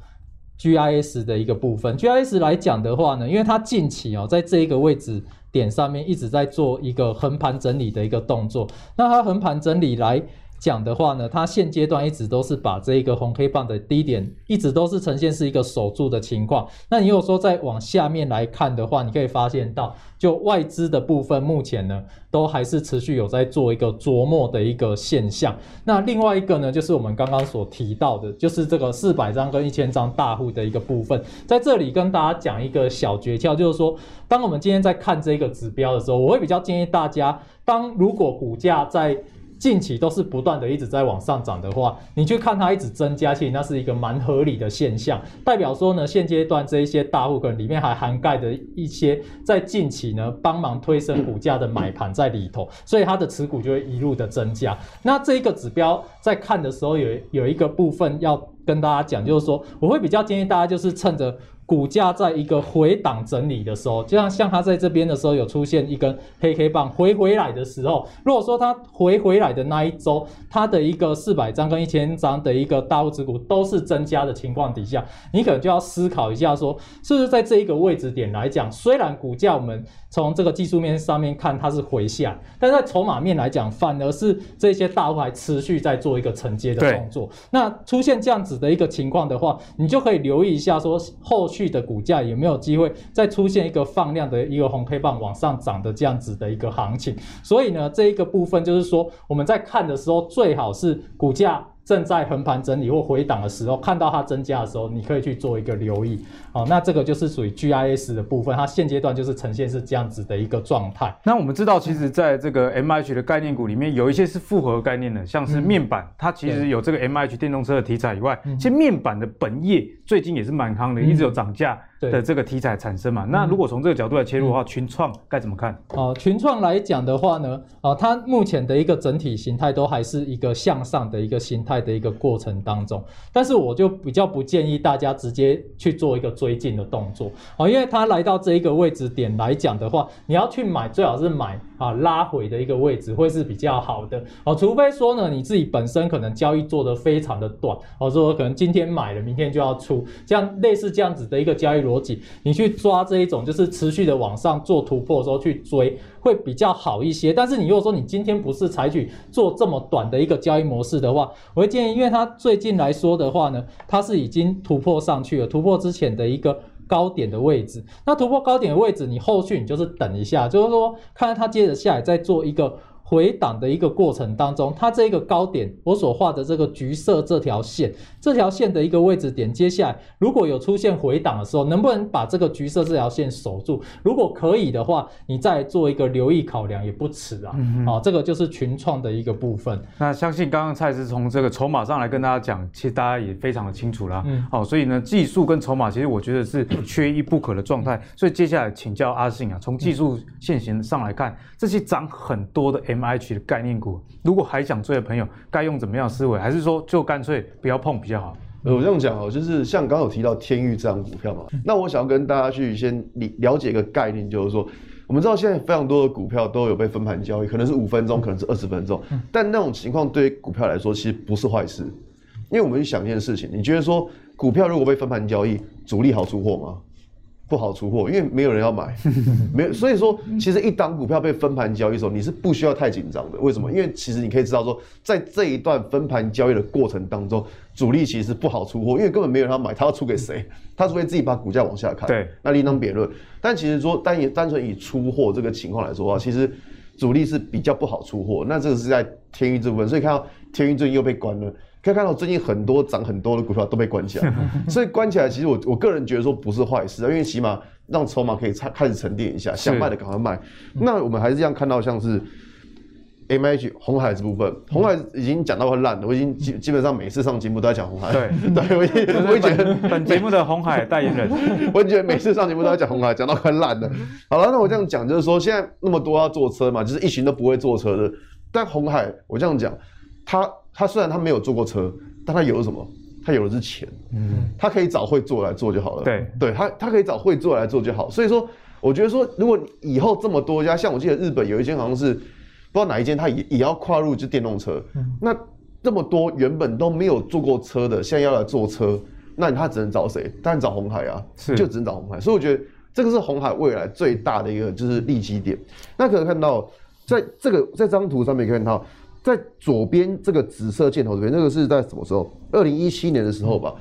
GIS 的一个部分。GIS 来讲的话呢，因为它近期哦，在这一个位置点上面一直在做一个横盘整理的一个动作。那它横盘整理来讲的话呢，它现阶段一直都是把这一个红 K 棒的低点一直都是呈现是一个守住的情况。那你如果说再往下面来看的话，你可以发现到，就外资的部分，目前呢都还是持续有在做一个琢磨的一个现象。那另外一个呢，就是我们刚刚所提到的，就是这个四百张跟一千张大户的一个部分，在这里跟大家讲一个小诀窍，就是说，当我们今天在看这个指标的时候，我会比较建议大家，当如果股价在近期都是不断的一直在往上涨的话，你去看它一直增加，其实那是一个蛮合理的现象，代表说呢，现阶段这一些大户可能里面还涵盖的一些在近期呢帮忙推升股价的买盘在里头，所以它的持股就会一路的增加。那这一个指标在看的时候有有一个部分要跟大家讲，就是说我会比较建议大家就是趁着股价在一个回档整理的时候，就像像它在这边的时候有出现一根黑黑棒回回来的时候，如果说它回回来的那一周，它的一个四百张跟一千张的一个大户持股都是增加的情况底下，你可能就要思考一下说，是不是在这一个位置点来讲，虽然股价我们从这个技术面上面看它是回下，但在筹码面来讲，反而是这些大户还持续在做一个承接的动作。那出现这样子的一个情况的话，你就可以留意一下说后续。的股价有没有机会再出现一个放量的一个红 K 棒往上涨的这样子的一个行情？所以呢，这一个部分就是说我们在看的时候，最好是股价。正在横盘整理或回档的时候，看到它增加的时候，你可以去做一个留意。好，那这个就是属于 GIS 的部分，它现阶段就是呈现是这样子的一个状态。那我们知道，其实在这个 MH 的概念股里面，有一些是复合概念的，像是面板，它其实有这个 MH 电动车的题材以外，其实面板的本业最近也是蛮夯的，一直有涨价的这个题材产生嘛。那如果从这个角度来切入的话，群创该怎么看？哦，群创来讲的话呢，啊，它目前的一个整体形态都还是一个向上的一个形态。的一个过程当中，但是我就比较不建议大家直接去做一个追进的动作啊，因为它来到这一个位置点来讲的话，你要去买最好是买啊拉回的一个位置会是比较好的哦，除非说呢你自己本身可能交易做得非常的短，哦说可能今天买了明天就要出，这样类似这样子的一个交易逻辑，你去抓这一种就是持续的往上做突破的时候去追会比较好一些。但是你如果说你今天不是采取做这么短的一个交易模式的话，我会。建议，因为它最近来说的话呢，它是已经突破上去了，突破之前的一个高点的位置。那突破高点的位置，你后续你就是等一下，就是说看它接着下来再做一个。回档的一个过程当中，它这个高点，我所画的这个橘色这条线，这条线的一个位置点，接下来如果有出现回档的时候，能不能把这个橘色这条线守住？如果可以的话，你再做一个留意考量也不迟啊。嗯嗯。啊，这个就是群创的一个部分。那相信刚刚蔡司从这个筹码上来跟大家讲，其实大家也非常的清楚啦。嗯。好，所以呢，技术跟筹码其实我觉得是缺一不可的状态。所以接下来请教阿信啊，从技术线型上来看，这些涨很多的 MH 的概念股，如果还想追的朋友，该用怎么样思维？还是说就干脆不要碰比较好？呃，我这样讲哦，就是像刚刚有提到天域这张股票嘛，那我想要跟大家去先了了解一个概念，就是说，我们知道现在非常多的股票都有被分盘交易，可能是五分钟，可能是二十分钟，但那种情况对于股票来说其实不是坏事，因为我们去想一件事情，你觉得说股票如果被分盘交易，主力好出货吗？不好出货，因为没有人要买，没有，所以说其实一档股票被分盘交易的时候，你是不需要太紧张的。为什么？因为其实你可以知道说，在这一段分盘交易的过程当中，主力其实不好出货，因为根本没有人要买，他要出给谁？他除非自己把股价往下看。对，那另当别论。但其实说单以单纯以出货这个情况来说的话，其实主力是比较不好出货。那这个是在天钰这部分，所以看到天钰最近又被关了。可以看到最近很多涨很多的股票都被关起来，所以关起来其实我我个人觉得说不是坏事啊，因为起码让筹码可以开始沉淀一下，想卖的赶快卖。那我们还是这样看到像是 MH 红海这部分，红海已经讲到很烂了，我已经基基本上每次上节目都在讲红海。对 对，我已经我觉得本节目的红海代言人，我觉得每次上节目都在讲红海，讲到很烂的。好了，那我这样讲就是说，现在那么多要坐车嘛，就是一群都不会坐车的，但红海我这样讲，他。他虽然他没有坐过车，但他有了什么？他有的是钱，嗯，他可以找会做来做就好了。对，对他他可以找会做来做就好。所以说，我觉得说，如果以后这么多家，像我记得日本有一间好像是不知道哪一间，他也也要跨入就电动车。嗯，那这么多原本都没有坐过车的，现在要来坐车，那他只能找谁？当然找红海啊，是就只能找红海。所以我觉得这个是红海未来最大的一个就是利基点。那可以看到，在这个在这张图上面可以看到。在左边这个紫色箭头这边，那个是在什么时候？二零一七年的时候吧，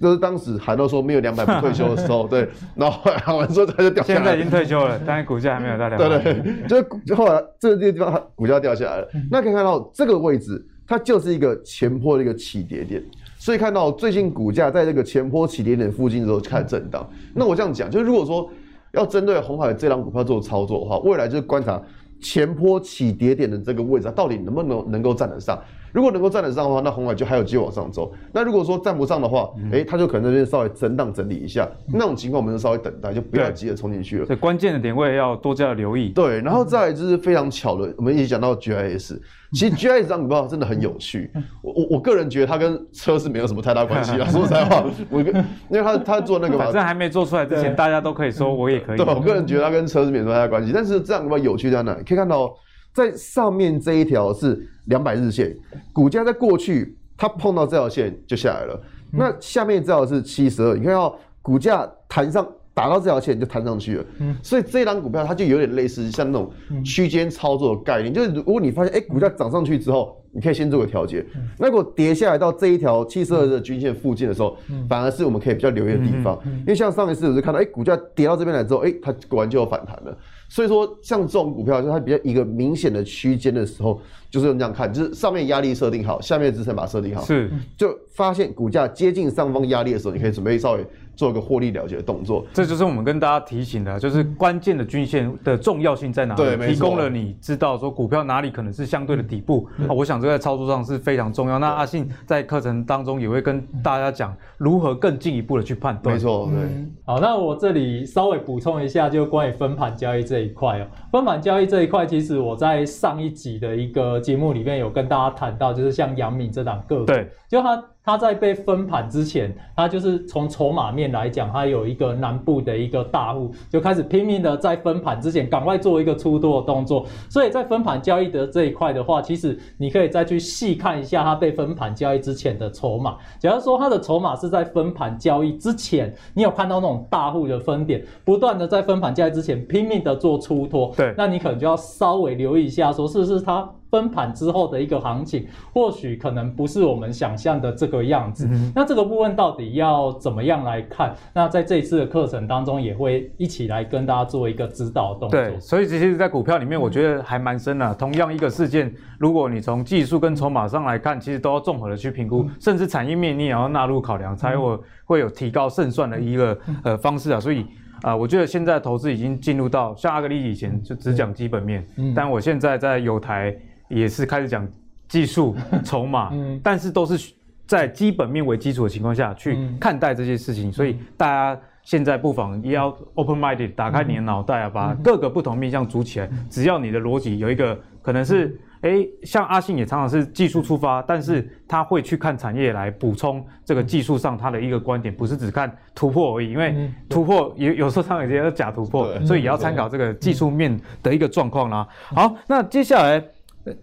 就是当时喊到说没有两百不退休的时候，对，然后喊完之后他就掉下来。现在已经退休了，但是股价还没有到两百。对对，就是后来这个地方股价掉下来了。那可以看到这个位置，它就是一个前坡的一个起跌点，所以看到最近股价在这个前坡起跌点附近的时候开始震荡。那我这样讲，就是如果说要针对红海这档股票做操作的话，未来就是观察。前坡起跌点的这个位置，到底能不能能够站得上？如果能够站得上的话，那红海就还有机会往上走。那如果说站不上的话，哎、欸，它就可能那边稍微震荡整理一下。那种情况，我们就稍微等待，就不要急着冲进去了。所以关键的点位要多加留意。对，然后再来就是非常巧的，我们一起讲到 GIS，其实 GIS 这张股票真的很有趣。我我我个人觉得它跟车是没有什么太大关系啦。说实在话，我因为他他做那个嘛，反正还没做出来之前，大家都可以说我也可以。对，我个人觉得它跟车是没有什么太大关系。但是这样股票有趣在哪？可以看到。在上面这一条是两百日线，股价在过去它碰到这条线就下来了。那下面这条是七十二，你看到股价弹上打到这条线就弹上去了。嗯所以这一档股票它就有点类似像那种区间操作的概念，就是如果你发现哎股价涨上去之后，你可以先做个调节。那如果跌下来到这一条七十二的均线附近的时候，反而是我们可以比较留意的地方。因为像上一次我就看到哎股价跌到这边来之后，哎它果然就有反弹了。所以说，像这种股票，就它比较一个明显的区间的时候，就是用这样看，就是上面压力设定好，下面支撑把它设定好，是，就发现股价接近上方压力的时候，你可以准备稍微做一个获利了结的动作。这就是我们跟大家提醒的，就是关键的均线的重要性在哪里？对，提供了你知道说股票哪里可能是相对的底部啊，我想这个在操作上是非常重要。那阿信在课程当中也会跟大家讲如何更进一步的去判断。没错，对。好，那我这里稍微补充一下，就关于分盘交易这一块哦。分盘交易这一块，其实我在上一集的一个节目里面有跟大家谈到，就是像杨敏这档个股，对，就它。它在被分盘之前，它就是从筹码面来讲，它有一个南部的一个大户就开始拼命的在分盘之前赶快做一个出多的动作。所以在分盘交易的这一块的话，其实你可以再去细看一下它被分盘交易之前的筹码。假如说它的筹码是在分盘交易之前，你有看到那种大户的分点不断的在分盘交易之前拼命的做出脱，对，那你可能就要稍微留意一下，说是不是它。分盘之后的一个行情，或许可能不是我们想象的这个样子。嗯、那这个部分到底要怎么样来看？那在这一次的课程当中，也会一起来跟大家做一个指导动作。对，所以其实，在股票里面，我觉得还蛮深的。同样一个事件，如果你从技术跟筹码上来看，其实都要综合的去评估，嗯、甚至产业面你也要纳入考量，才会会有提高胜算的一个呃方式啊。所以啊、呃，我觉得现在投资已经进入到像阿格力以前就只讲基本面，嗯、但我现在在有台。也是开始讲技术 筹码，嗯、但是都是在基本面为基础的情况下去看待这些事情，嗯、所以大家现在不妨也要 open minded，打开你的脑袋啊，嗯、把各个不同面向组起来。嗯、只要你的逻辑有一个可能是，哎、嗯，像阿信也常常是技术出发，嗯、但是他会去看产业来补充这个技术上他的一个观点，不是只看突破而已，因为突破有有时候常常也是假突破，所以也要参考这个技术面的一个状况啦。好，那接下来。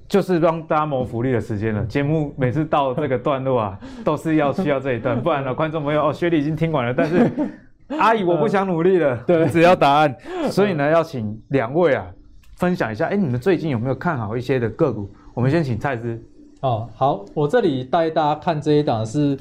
就是帮大家谋福利的时间了。节目每次到这个段落啊，都是要需要这一段，不然呢，观众朋友哦，学弟已经听完了，但是阿姨我不想努力了，对，只要答案。所以呢，要请两位啊分享一下，哎，你们最近有没有看好一些的个股？我们先请蔡司。哦，好，我这里带大家看这一档是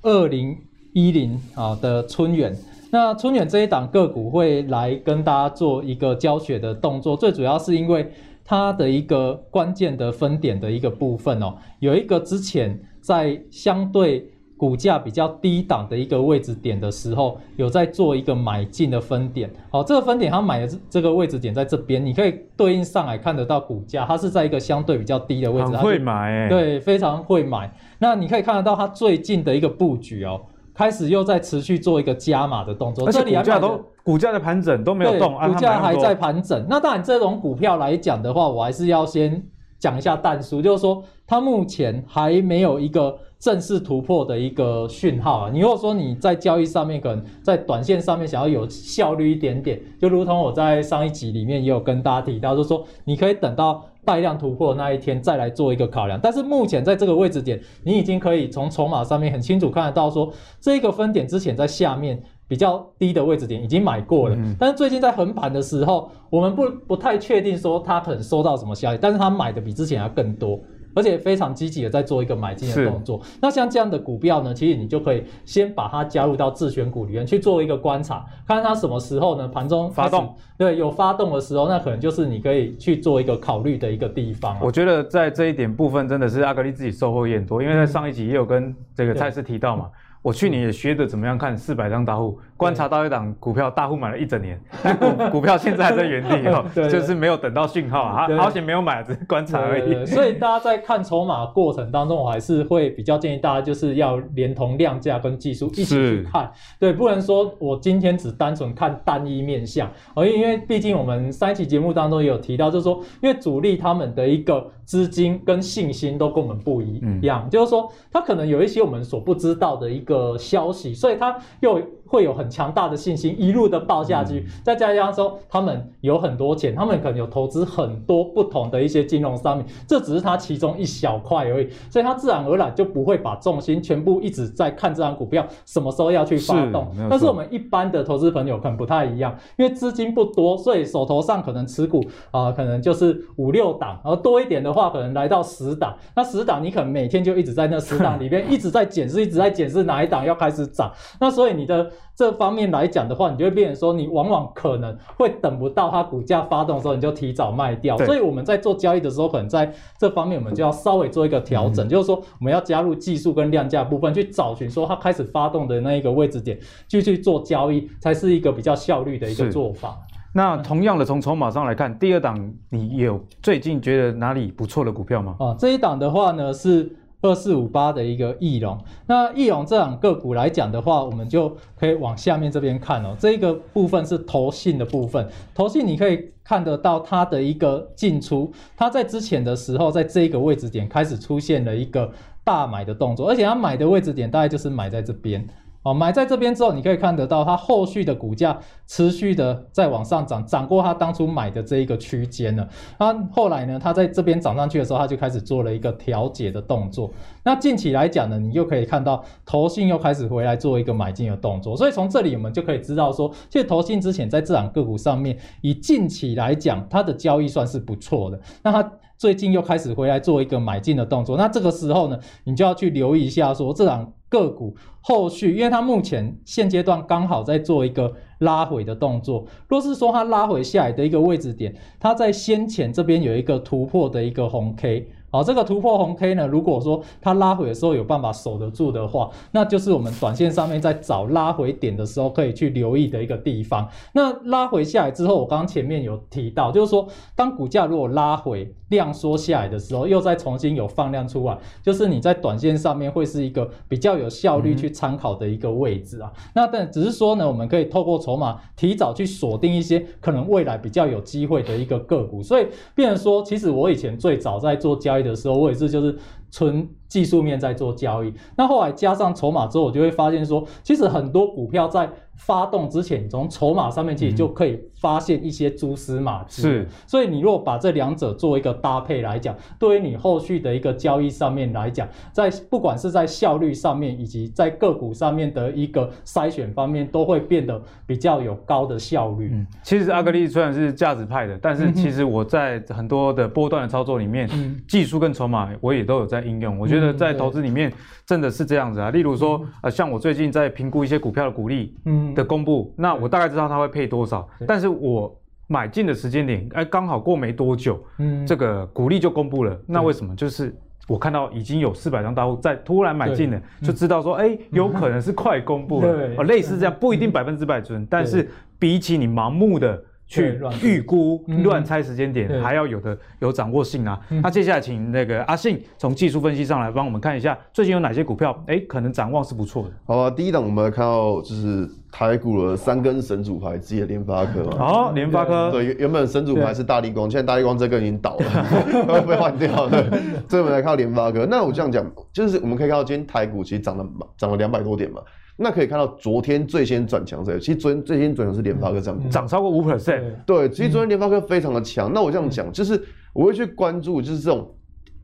二零一零啊的春远。那春远这一档个股会来跟大家做一个教学的动作，最主要是因为。它的一个关键的分点的一个部分哦，有一个之前在相对股价比较低档的一个位置点的时候，有在做一个买进的分点。好，这个分点它买的这个位置点在这边，你可以对应上来看得到股价，它是在一个相对比较低的位置。很会买诶，对，非常会买。那你可以看得到它最近的一个布局哦。开始又在持续做一个加码的动作，而且股价都股价的盘整都没有动，股价还在盘整。那当然，这种股票来讲的话，我还是要先讲一下淡叔，就是说它目前还没有一个正式突破的一个讯号啊。你如果说你在交易上面，可能在短线上面想要有效率一点点，就如同我在上一集里面也有跟大家提到，就是说你可以等到。带量突破那一天再来做一个考量，但是目前在这个位置点，你已经可以从筹码上面很清楚看得到，说这个分点之前在下面比较低的位置点已经买过了，但是最近在横盘的时候，我们不不太确定说它可能收到什么消息，但是它买的比之前要更多。而且非常积极的在做一个买进的动作。那像这样的股票呢，其实你就可以先把它加入到自选股里面去做一个观察，看看它什么时候呢盘中发动，对，有发动的时候，那可能就是你可以去做一个考虑的一个地方。我觉得在这一点部分真的是阿格力自己收获也很多，因为在上一集也有跟这个蔡司提到嘛，嗯、我去年也学着怎么样看四百张大户观察到一档股票大户买了一整年，股 股票现在还在原地哦，就是没有等到讯号啊，好险没有买，只是观察而已。对对对，所以大家在看筹码过程当中，我还是会比较建议大家就是要连同量价跟技术一起去看，对，不能说我今天只单纯看单一面相，而因为毕竟我们上一期节目当中也有提到，就是说因为主力他们的一个资金跟信心都跟我们不一样，嗯、就是说他可能有一些我们所不知道的一个消息，所以他又。会有很强大的信心，一路的爆下去，再加上说他们有很多钱，他们可能有投资很多不同的一些金融商品，这只是他其中一小块而已，所以他自然而然就不会把重心全部一直在看这张股票什么时候要去发动。但是我们一般的投资朋友可能不太一样，因为资金不多，所以手头上可能持股啊、呃，可能就是五六档，然后多一点的话，可能来到十档。那十档你可能每天就一直在那十档里面 一直在检视，一直在检视哪一档要开始涨。那所以你的。这方面来讲的话，你就会变成说，你往往可能会等不到它股价发动的时候，你就提早卖掉。所以我们在做交易的时候，可能在这方面我们就要稍微做一个调整，嗯、就是说我们要加入技术跟量价部分，去找寻说它开始发动的那一个位置点，继续做交易，才是一个比较效率的一个做法。那同样的，从筹码上来看，第二档你有最近觉得哪里不错的股票吗？啊，这一档的话呢是。二四五八的一个翼龙，那翼龙这两个股来讲的话，我们就可以往下面这边看哦。这一个部分是投信的部分，投信你可以看得到它的一个进出，它在之前的时候，在这个位置点开始出现了一个大买的动作，而且它买的位置点大概就是买在这边。哦，买在这边之后，你可以看得到它后续的股价持续的在往上涨，涨过它当初买的这一个区间了。那后来呢，它在这边涨上去的时候，它就开始做了一个调节的动作。那近期来讲呢，你又可以看到投信又开始回来做一个买进的动作。所以从这里我们就可以知道说，其实投信之前在这档个股上面，以近期来讲，它的交易算是不错的。那它最近又开始回来做一个买进的动作。那这个时候呢，你就要去留意一下说这档。个股后续，因为它目前现阶段刚好在做一个拉回的动作。若是说它拉回下来的一个位置点，它在先前这边有一个突破的一个红 K。好，这个突破红 K 呢，如果说它拉回的时候有办法守得住的话，那就是我们短线上面在找拉回点的时候可以去留意的一个地方。那拉回下来之后，我刚刚前面有提到，就是说当股价如果拉回量缩下来的时候，又再重新有放量出来，就是你在短线上面会是一个比较有效率去参考的一个位置啊。那但只是说呢，我们可以透过筹码提早去锁定一些可能未来比较有机会的一个个股。所以，变成说，其实我以前最早在做交易的时候，我也是就是纯技术面在做交易。那后来加上筹码之后，我就会发现说，其实很多股票在发动之前，你从筹码上面其实就可以发现一些蛛丝马迹。是，所以你如果把这两者做一个搭配来讲，对于你后续的一个交易上面来讲，在不管是在效率上面，以及在个股上面的一个筛选方面，都会变得比较有高的效率。嗯，其实阿格力虽然是价值派的，但是其实我在很多的波段的操作里面，嗯、技术跟筹码我也都有在应用。我觉得在投资里面真的是这样子啊。例如说，呃，像我最近在评估一些股票的股利，嗯。的公布，那我大概知道它会配多少，但是我买进的时间点，哎，刚好过没多久，嗯，这个股利就公布了，那为什么？就是我看到已经有四百张大户在突然买进了，就知道说，哎，有可能是快公布了，哦，类似这样，不一定百分之百准，但是比起你盲目的。去预估、乱猜时间点，还要有的有掌握性啊。那接下来请那个阿信从技术分析上来帮我们看一下，最近有哪些股票，哎，可能展望是不错的。好吧，第一档我们来看到就是台股的三根神主牌之一的联发科。好，联发科。对，原本神主牌是大力光，现在大力光这个已经倒了，被换掉了。所以我们来看到联发科。那我这样讲，就是我们可以看到今天台股其实涨了涨了两百多点嘛。那可以看到，昨天最先转强是，其实昨天最先转强是联发科涨涨超过五 percent。对，其实昨天联发科非常的强。那我这样讲，就是我会去关注，就是这种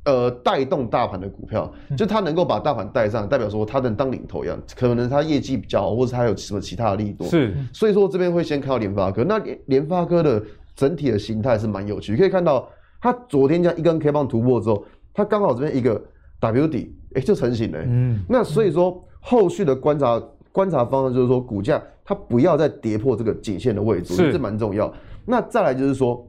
呃带动大盘的股票，就它能够把大盘带上，代表说它能当领头一样，可能它业绩比较好，或者它有什么其他的利多。是，所以说这边会先看到联发科。那联联发科的整体的形态是蛮有趣，可以看到它昨天这样一根 K 棒突破之后，它刚好这边一个 W 底，哎，就成型了。嗯，那所以说。后续的观察观察方向就是说，股价它不要再跌破这个颈线的位置，这蛮重要。那再来就是说，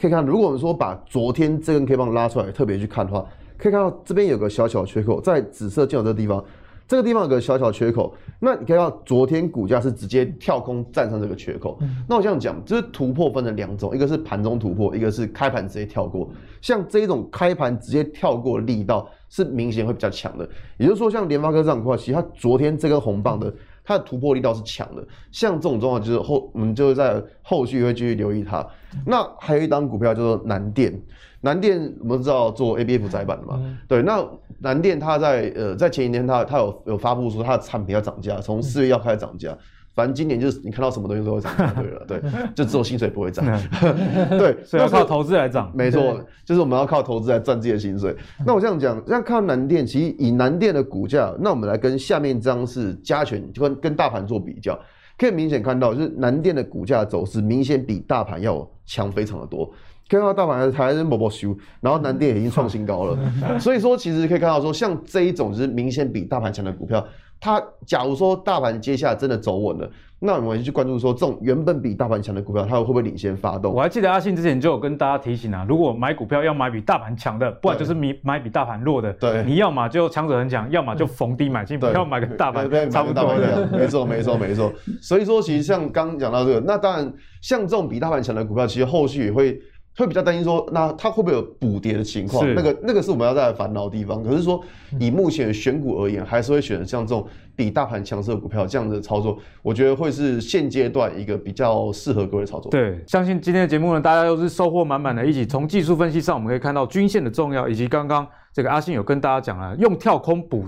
可以看，如果我们说把昨天这根 K 棒拉出来，特别去看的话，可以看到这边有个小小的缺口，在紫色箭头这个地方，这个地方有个小小缺口，那你可以看到昨天股价是直接跳空站上这个缺口。嗯、那我这样讲，就是突破分成两种，一个是盘中突破，一个是开盘直接跳过。像这种开盘直接跳过的力道是明显会比较强的，也就是说，像联发科这样的话，其实它昨天这根红棒的它的突破力道是强的。像这种状况，就是后我们就是在后续会继续留意它。那还有一档股票叫做南电。南电我们知道做 ABF 载板的嘛？嗯、对，那南电它在呃在前一天它它有有发布说它的产品要涨价，从四月要开始涨价。嗯、反正今年就是你看到什么东西都会涨价，对了，对，就只有薪水不会涨。对，所以要靠投资来涨。没错，就是我们要靠投资来赚自己的薪水。那我这样讲，这样看南电，其实以南电的股价，那我们来跟下面这张是加权，就跟跟大盘做比较，可以明显看到，就是南电的股价走势明显比大盘要强非常的多。看到大盘还是还是某某修，然后南电已经创新高了，所以说其实可以看到说，像这一种就是明显比大盘强的股票，它假如说大盘接下来真的走稳了，那我们去关注说这种原本比大盘强的股票，它会不会领先发动？我还记得阿信之前就有跟大家提醒啊，如果买股票要买比大盘强的，不然就是你买比大盘弱的，对，你要么就强者恒强，要么就逢低买进，不要买个大盘差不多的，没错没错没错。所以说其实像刚刚讲到这个，那当然像这种比大盘强的股票，其实后续也会。会比较担心说，那它会不会有补跌的情况？那个那个是我们要再来烦恼的地方。可是说，以目前选股而言，还是会选像这种比大盘强势的股票这样的操作，我觉得会是现阶段一个比较适合各位操作。对，相信今天的节目呢，大家都是收获满满的。一起从技术分析上，我们可以看到均线的重要，以及刚刚这个阿信有跟大家讲了，用跳空补。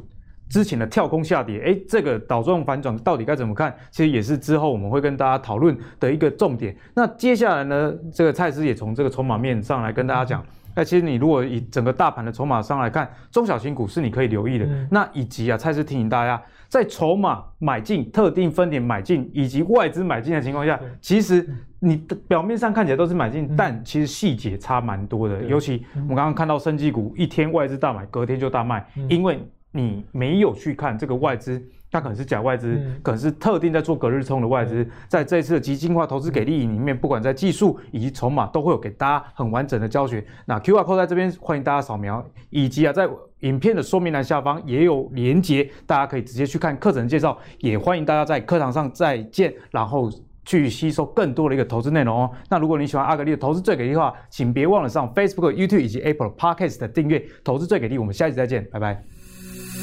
之前的跳空下跌，哎，这个倒状反转到底该怎么看？其实也是之后我们会跟大家讨论的一个重点。那接下来呢，这个蔡司也从这个筹码面上来跟大家讲，那其实你如果以整个大盘的筹码上来看，中小型股是你可以留意的。嗯、那以及啊，蔡司提醒大家，在筹码买进、特定分点买进以及外资买进的情况下，其实你的表面上看起来都是买进，但其实细节差蛮多的。尤其我们刚刚看到生技股一天外资大买，隔天就大卖，因为。你没有去看这个外资，它可能是假外资，嗯、可能是特定在做隔日冲的外资，嗯、在这一次的极进化投资给力里面，不管在技术以及筹码，都会有给大家很完整的教学。那 QR code 在这边，欢迎大家扫描，以及啊，在影片的说明栏下方也有连接，大家可以直接去看课程介绍。也欢迎大家在课堂上再见，然后去吸收更多的一个投资内容哦。那如果你喜欢阿格力的投资最给力的话，请别忘了上 Facebook、YouTube 以及 Apple Podcast 的订阅。投资最给力，我们下期再见，拜拜。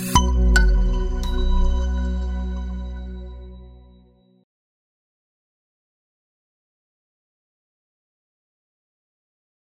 you